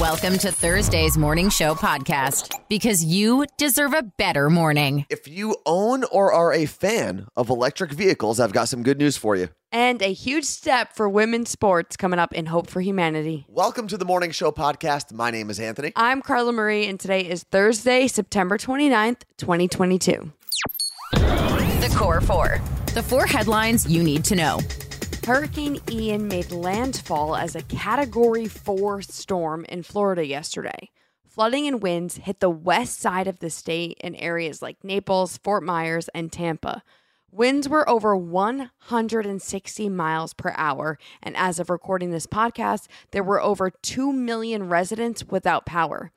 Welcome to Thursday's Morning Show podcast because you deserve a better morning. If you own or are a fan of electric vehicles, I've got some good news for you. And a huge step for women's sports coming up in Hope for Humanity. Welcome to the Morning Show podcast. My name is Anthony. I'm Carla Marie, and today is Thursday, September 29th, 2022. The Core Four. The four headlines you need to know. Hurricane Ian made landfall as a Category 4 storm in Florida yesterday. Flooding and winds hit the west side of the state in areas like Naples, Fort Myers, and Tampa. Winds were over 160 miles per hour, and as of recording this podcast, there were over 2 million residents without power.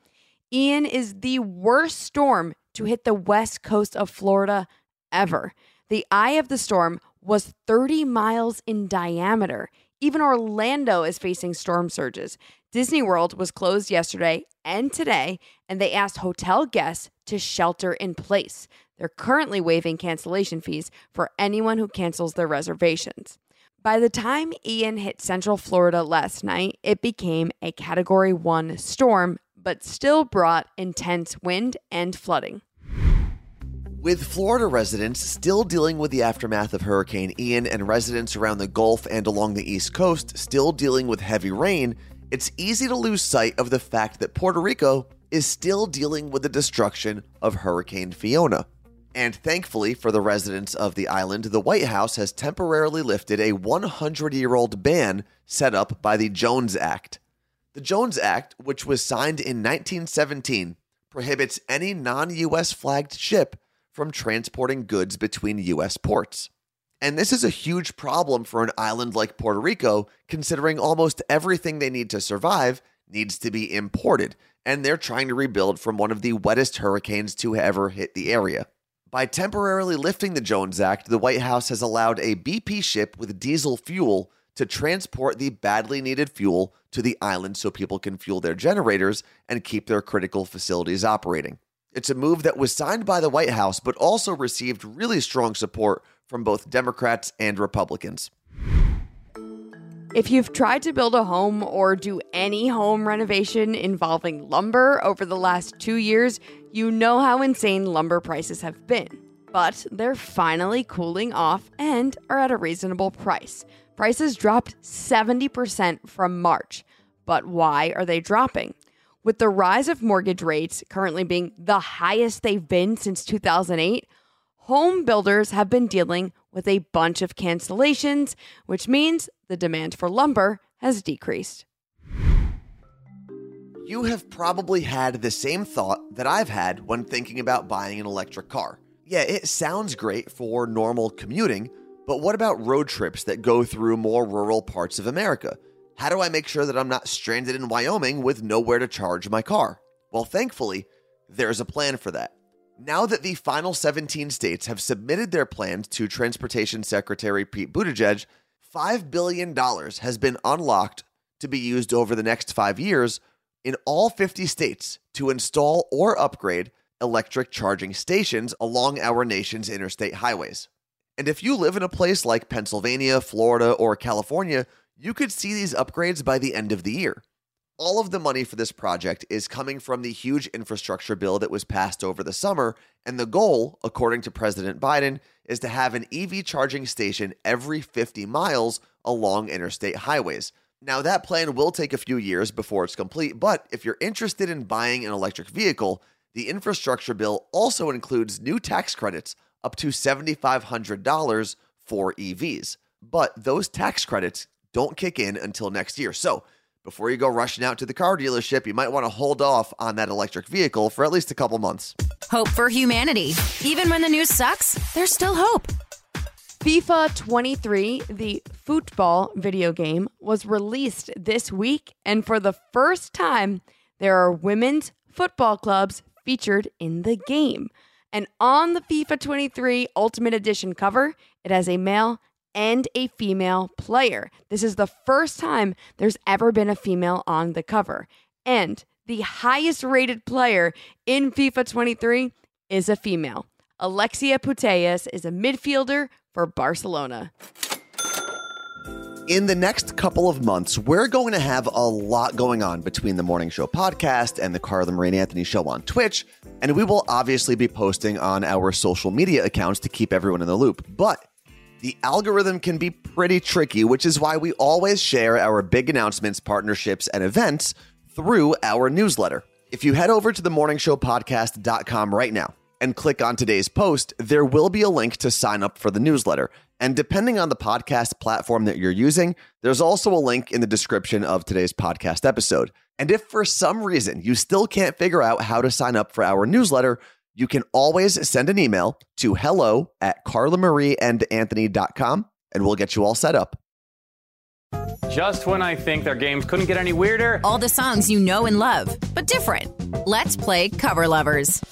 Ian is the worst storm to hit the west coast of Florida ever. The eye of the storm was 30 miles in diameter. Even Orlando is facing storm surges. Disney World was closed yesterday and today, and they asked hotel guests to shelter in place. They're currently waiving cancellation fees for anyone who cancels their reservations. By the time Ian hit Central Florida last night, it became a Category 1 storm, but still brought intense wind and flooding. With Florida residents still dealing with the aftermath of Hurricane Ian and residents around the Gulf and along the East Coast still dealing with heavy rain, it's easy to lose sight of the fact that Puerto Rico is still dealing with the destruction of Hurricane Fiona. And thankfully for the residents of the island, the White House has temporarily lifted a 100 year old ban set up by the Jones Act. The Jones Act, which was signed in 1917, prohibits any non US flagged ship from transporting goods between U.S. ports. And this is a huge problem for an island like Puerto Rico, considering almost everything they need to survive needs to be imported, and they're trying to rebuild from one of the wettest hurricanes to ever hit the area. By temporarily lifting the Jones Act, the White House has allowed a BP ship with diesel fuel to transport the badly needed fuel to the island so people can fuel their generators and keep their critical facilities operating. It's a move that was signed by the White House, but also received really strong support from both Democrats and Republicans. If you've tried to build a home or do any home renovation involving lumber over the last two years, you know how insane lumber prices have been. But they're finally cooling off and are at a reasonable price. Prices dropped 70% from March. But why are they dropping? With the rise of mortgage rates currently being the highest they've been since 2008, home builders have been dealing with a bunch of cancellations, which means the demand for lumber has decreased. You have probably had the same thought that I've had when thinking about buying an electric car. Yeah, it sounds great for normal commuting, but what about road trips that go through more rural parts of America? How do I make sure that I'm not stranded in Wyoming with nowhere to charge my car? Well, thankfully, there's a plan for that. Now that the final 17 states have submitted their plans to Transportation Secretary Pete Buttigieg, $5 billion has been unlocked to be used over the next five years in all 50 states to install or upgrade electric charging stations along our nation's interstate highways. And if you live in a place like Pennsylvania, Florida, or California, you could see these upgrades by the end of the year. All of the money for this project is coming from the huge infrastructure bill that was passed over the summer, and the goal, according to President Biden, is to have an EV charging station every 50 miles along interstate highways. Now, that plan will take a few years before it's complete, but if you're interested in buying an electric vehicle, the infrastructure bill also includes new tax credits up to $7,500 for EVs. But those tax credits don't kick in until next year. So, before you go rushing out to the car dealership, you might want to hold off on that electric vehicle for at least a couple months. Hope for humanity. Even when the news sucks, there's still hope. FIFA 23, the football video game, was released this week, and for the first time, there are women's football clubs featured in the game. And on the FIFA 23 Ultimate Edition cover, it has a male and a female player. This is the first time there's ever been a female on the cover. And the highest rated player in FIFA 23 is a female. Alexia Putellas is a midfielder for Barcelona. In the next couple of months, we're going to have a lot going on between the Morning Show podcast and the Carla Marie Anthony show on Twitch, and we will obviously be posting on our social media accounts to keep everyone in the loop. But the algorithm can be pretty tricky, which is why we always share our big announcements, partnerships, and events through our newsletter. If you head over to the morningshowpodcast.com right now and click on today's post, there will be a link to sign up for the newsletter. And depending on the podcast platform that you're using, there's also a link in the description of today's podcast episode. And if for some reason you still can't figure out how to sign up for our newsletter, you can always send an email to hello at carlamarieandanthony.com and we'll get you all set up. Just when I think their games couldn't get any weirder, All the songs you know and love, but different. Let's play Cover Lovers.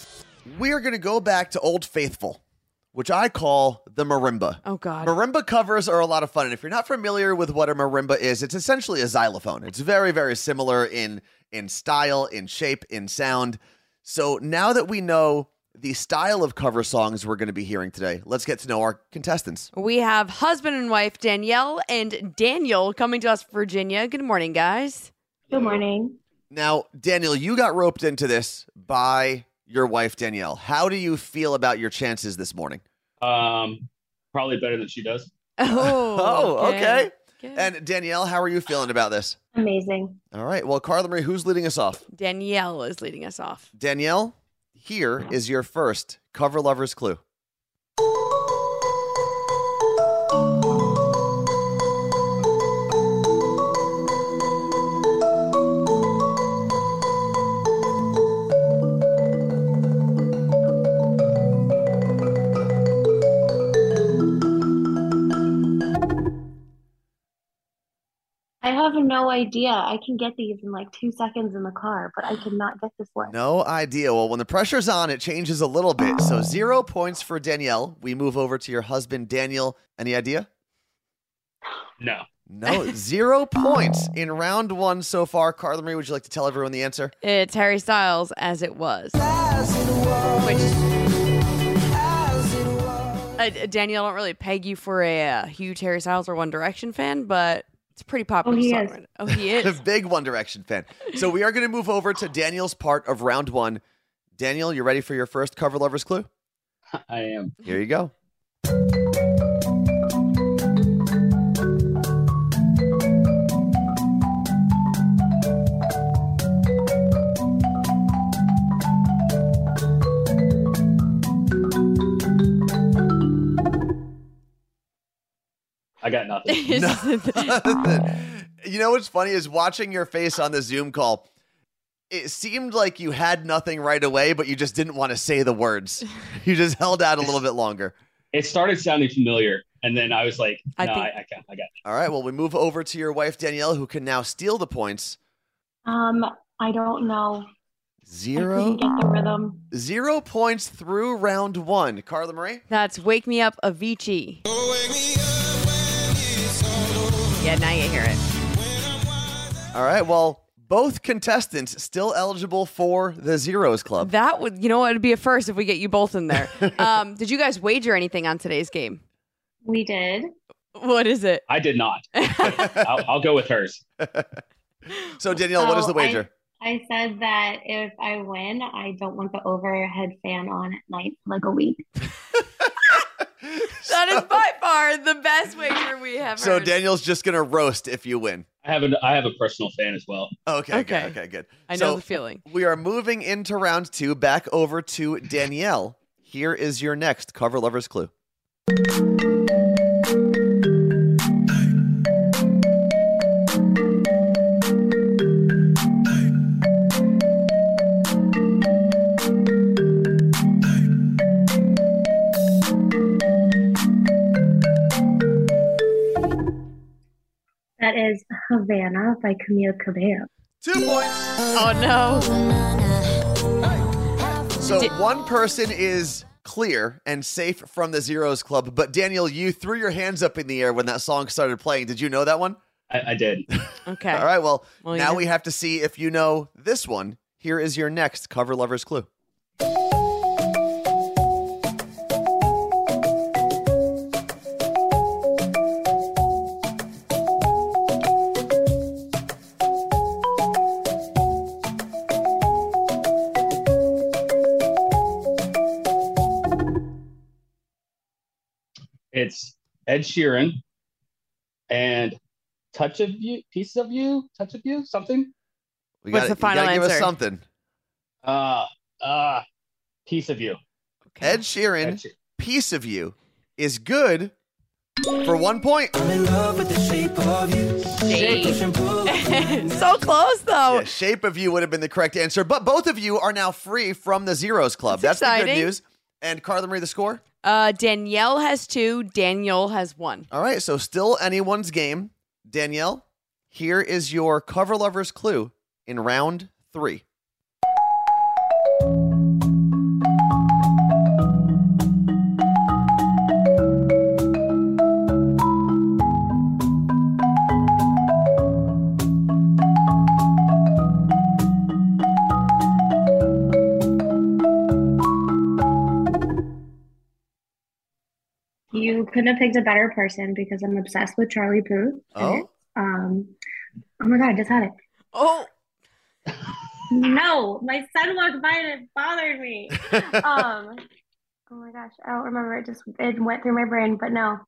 We are going to go back to Old Faithful, which I call the marimba. Oh, God. Marimba covers are a lot of fun. And if you're not familiar with what a marimba is, it's essentially a xylophone. It's very, very similar in in style, in shape, in sound. So now that we know the style of cover songs we're going to be hearing today, let's get to know our contestants. We have husband and wife Danielle and Daniel coming to us from Virginia. Good morning, guys. Good morning. Now, Daniel, you got roped into this by your wife Danielle. How do you feel about your chances this morning? Um, probably better than she does. Oh, Oh, okay. Good. And Danielle, how are you feeling about this? Amazing. All right. Well, Carla Marie, who's leading us off? Danielle is leading us off. Danielle, here is your first cover lovers clue. I have no idea. I can get these in like two seconds in the car, but I cannot get this one. No idea. Well, when the pressure's on, it changes a little bit. So zero points for Danielle. We move over to your husband, Daniel. Any idea? No. No, zero points in round one so far. Carla Marie, would you like to tell everyone the answer? It's Harry Styles as it was. as it was. Which uh, Danielle, I don't really peg you for a uh, huge Harry Styles or One Direction fan, but it's a pretty oh, popular Oh, he song. is. right- Oh, he A is. big One Direction fan. So we are going to move over to Daniel's part of round one. Daniel, you ready for your first cover lovers clue? I am. Here you go. I got nothing. you know what's funny is watching your face on the Zoom call. It seemed like you had nothing right away, but you just didn't want to say the words. You just held out a little bit longer. It started sounding familiar, and then I was like, I "No, think- I, I can't. I got." It. All right. Well, we move over to your wife Danielle, who can now steal the points. Um, I don't know. Zero, get the rhythm. zero points through round one. Carla Marie. That's Wake Me Up Avicii. Yeah, now you hear it. All right. Well, both contestants still eligible for the Zeros Club. That would, you know it'd be a first if we get you both in there. um, did you guys wager anything on today's game? We did. What is it? I did not. I'll, I'll go with hers. So Danielle, what is the Oh, I- wager? I said that if I win, I don't want the overhead fan on at night for like a week. That is by far the best wager we have ever. So heard. Daniel's just gonna roast if you win. I have a I have a personal fan as well. Okay. Okay. Good. Okay. Good. I So know the feeling. We are moving into round two. Back over to Danielle. Here is your next cover lovers clue. That is Havana by Camila Cabello. Two points. Oh no. So one person is clear and safe from the Zeros Club, but Daniel, you threw your hands up in the air when that song started playing. Did you know that one? I, I did. Okay. All right. Well, Well, now yeah. we have to see if you know this one. Here is your next cover lovers clue. Ed Sheeran, and Touch of You, Pieces of You, Touch of You, something. We What's gotta- the final you gotta give us answer? something. Uh, uh, Piece of You. Okay. Ed Sheeran, Ed Sheeran. piece of you is good for one point. I'm in love with the shape of you. Shape. so close though. Yeah, shape of you would have been the correct answer, but both of you are now free from the zeros club. That's That's, the good news. And Carla Marie, the score. Uh, Danielle has two. Daniel has one. All right, so still anyone's game. Danielle, here is your cover lovers clue in round three. Have picked a better person because I'm obsessed with Charlie Puth. Oh, Um, oh my God, I just had it. Oh, No, my son walked by and it bothered me. Um, oh my gosh, I don't remember. It just it went through my brain, but no.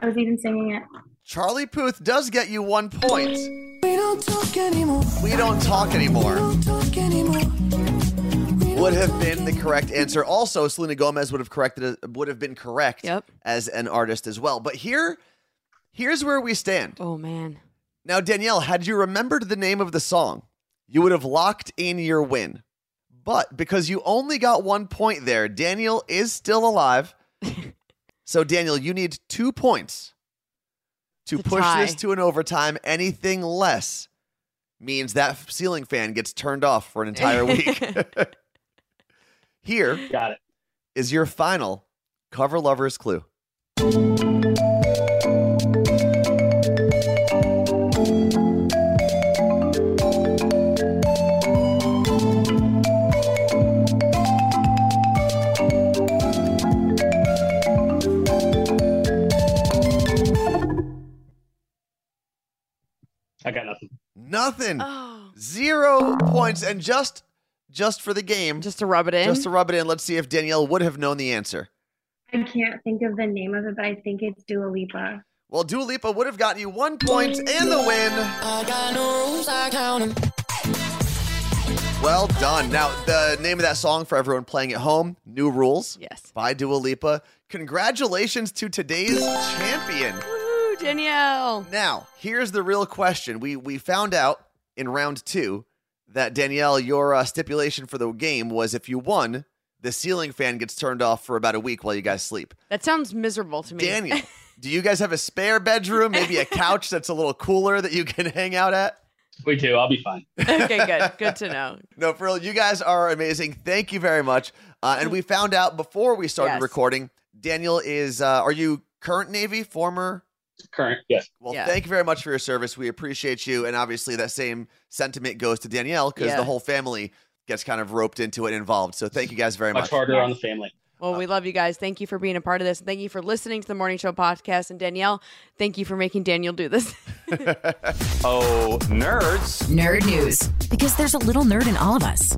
I was even singing it. Charlie Puth does get you one point. We don't talk anymore. We don't talk anymore. We don't talk anymore. Would have been the correct answer. Also, Selena Gomez would have corrected would have been correct Yep. as an artist as well. But here, here's where we stand. oh man. Now, Danielle, had you remembered the name of the song, you would have locked in your win. But because you only got one point there, Daniel is still alive. so, Daniel, you need two points to, To push tie. this to an overtime. Anything less means that ceiling fan gets turned off for an entire week. Here Got it. is your final cover lovers clue. I got nothing. Nothing. Oh. Zero points. And just just for the game, just to rub it in. Just to rub it in, let's see if Danielle would have known the answer. I can't think of the name of it, but I think it's Dua Lipa. Well, Dua Lipa would have gotten you one point and the win. I got no rules, I count 'em. Well done. Now, the name of that song for everyone playing at home, New Rules yes. by Dua Lipa. Congratulations to today's champion. Woo, Danielle. Now, here's the real question. We we found out in round 2 that Danielle your uh, stipulation for the game was if you won, the ceiling fan gets turned off for about a week while you guys sleep. That sounds miserable to me. Daniel, do you guys have a spare bedroom, maybe a couch that's a little cooler that you can hang out at? We do. I'll be fine. okay, good. Good to know. No, for real, you guys are amazing. Thank you very much. Uh, and we found out before we started Yes. recording, Daniel is, uh, are you current Navy, former? Current. Yes. Well, Yeah. thank you very much for your service. We appreciate you. And obviously, that same sentiment goes to Danielle because Yeah. the whole family gets kind of roped into it and involved. So thank you guys very Much much. harder Yes. on the family. Well, we love you guys. Thank you for being a part of this. Thank you for listening to the Morning Show podcast. And Danielle, thank you for making Daniel do this. Oh, nerds. Nerd news. Because there's a little nerd in all of us.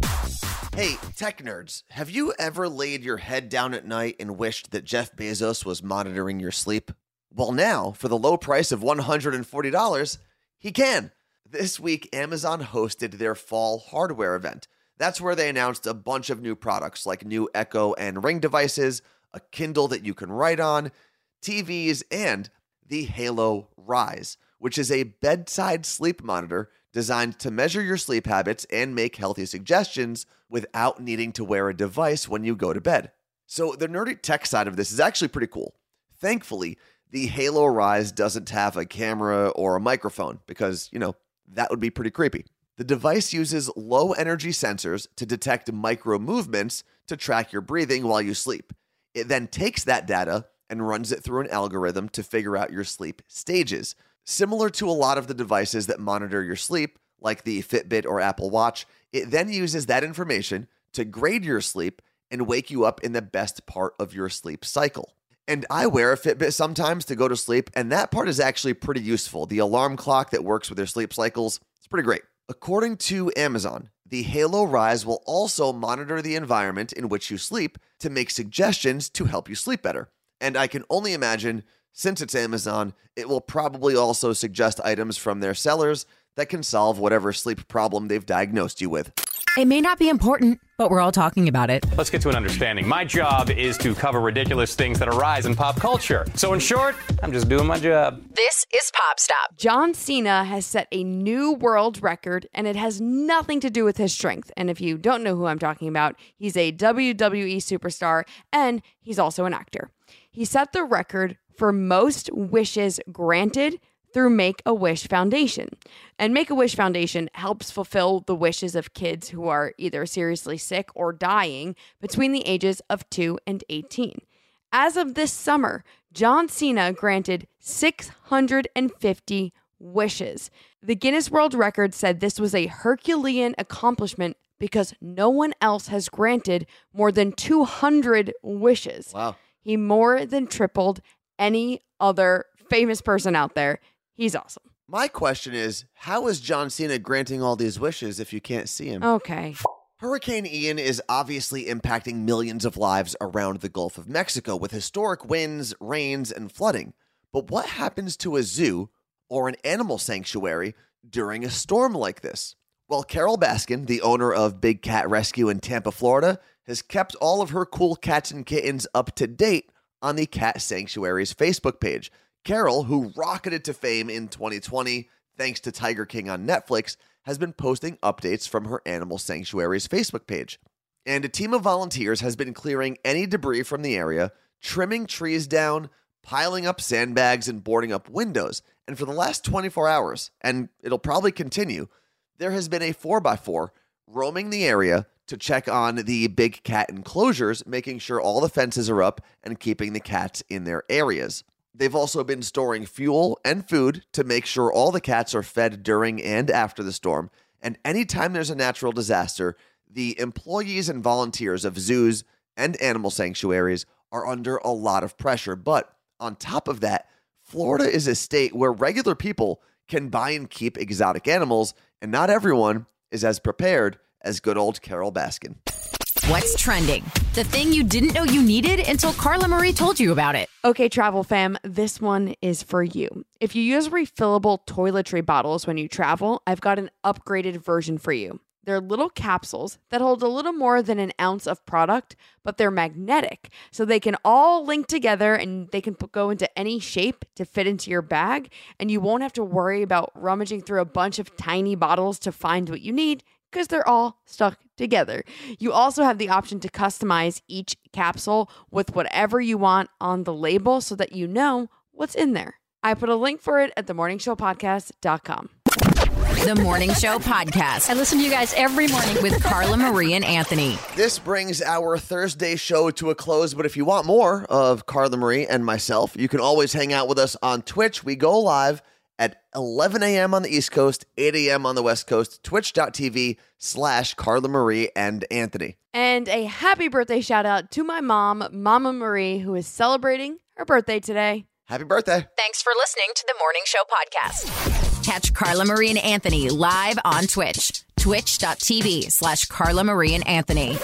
Hey, tech nerds, have you ever laid your head down at night and wished that Jeff Bezos was monitoring your sleep? Well, now, for the low price of $140, he can. This week, Amazon hosted their fall hardware event. That's where they announced a bunch of new products like new Echo and Ring devices, a Kindle that you can write on, TVs, and the Halo Rise, which is a bedside sleep monitor designed to measure your sleep habits and make healthy suggestions without needing to wear a device when you go to bed. So, the nerdy tech side of this is actually pretty cool. Thankfully, the Halo Rise doesn't have a camera or a microphone because, you know, that would be pretty creepy. The device uses low energy sensors to detect micro movements to track your breathing while you sleep. It then takes that data and runs it through an algorithm to figure out your sleep stages. Similar to a lot of the devices that monitor your sleep, like the Fitbit or Apple Watch, it then uses that information to grade your sleep and wake you up in the best part of your sleep cycle. And I wear a Fitbit sometimes to go to sleep, and that part is actually pretty useful. The alarm clock that works with your sleep cycles, it's pretty great. According to Amazon, the Halo Rise will also monitor the environment in which you sleep to make suggestions to help you sleep better. And I can only imagine, since it's Amazon, it will probably also suggest items from their sellers that can solve whatever sleep problem they've diagnosed you with. It may not be important, but we're all talking about it. Let's get to an understanding. My job is to cover ridiculous things that arise in pop culture. So, in short, I'm just doing my job. This is Pop Stop. John Cena has set a new world record, and it has nothing to do with his strength. And if you don't know who I'm talking about, he's a WWE superstar and he's also an actor. He set the record for most wishes granted through Make a Wish Foundation. And Make a Wish Foundation helps fulfill the wishes of kids who are either seriously sick or dying between the ages of 2 and 18. As of this summer, John Cena granted 650 wishes. The Guinness World Record said this was a Herculean accomplishment because no one else has granted more than 200 wishes. Wow. He more than tripled any other famous person out there. He's awesome. My question is how is John Cena granting all these wishes if you can't see him? Okay. Hurricane Ian is obviously impacting millions of lives around the Gulf of Mexico with historic winds, rains, and flooding. But what happens to a zoo or an animal sanctuary during a storm like this? Well, Carole Baskin, the owner of Big Cat Rescue in Tampa, Florida, has kept all of her cool cats and kittens up to date on the Cat Sanctuary's Facebook page. Carole, who rocketed to fame in 2020 thanks to Tiger King on Netflix, has been posting updates from her Animal Sanctuary's Facebook page. And a team of volunteers has been clearing any debris from the area, trimming trees down, piling up sandbags, and boarding up windows. And for the last 24 hours, and it'll probably continue, there has been a 4x4 roaming the area to check on the big cat enclosures, making sure all the fences are up and keeping the cats in their areas. They've also been storing fuel and food to make sure all the cats are fed during and after the storm. And anytime there's a natural disaster, the employees and volunteers of zoos and animal sanctuaries are under a lot of pressure. But on top of that, Florida is a state where regular people can buy and keep exotic animals, and not everyone is as prepared as good old Carole Baskin. What's trending? The thing you didn't know you needed until Carla Marie told you about it. Okay, travel fam, this one is for you. If you use refillable toiletry bottles when you travel, I've got an upgraded version for you. They're little capsules that hold a little more than an ounce of product, but they're magnetic. So they can all link together and they can go into any shape to fit into your bag. And you won't have to worry about rummaging through a bunch of tiny bottles to find what you need because they're all stuck together. You also have the option to customize each capsule with whatever you want on the label so that you know what's in there. I put a link for it at themorningshowpodcast.com. The Morning Show Podcast. I listen to you guys every morning. with Carla Marie and Anthony. This brings our Thursday show to a close, but if you want more of Carla Marie and myself, you can always hang out with us on Twitch. We go live at 11 a.m. on the East Coast, 8 a.m. on the West Coast, twitch.tv slash Carla Marie and Anthony. And a happy birthday shout out to my mom, Mama Marie, who is celebrating her birthday today. Happy birthday. Thanks for listening to the Morning Show Podcast. Catch Carla Marie and Anthony live on Twitch. Twitch.tv slash Carla Marie and Anthony.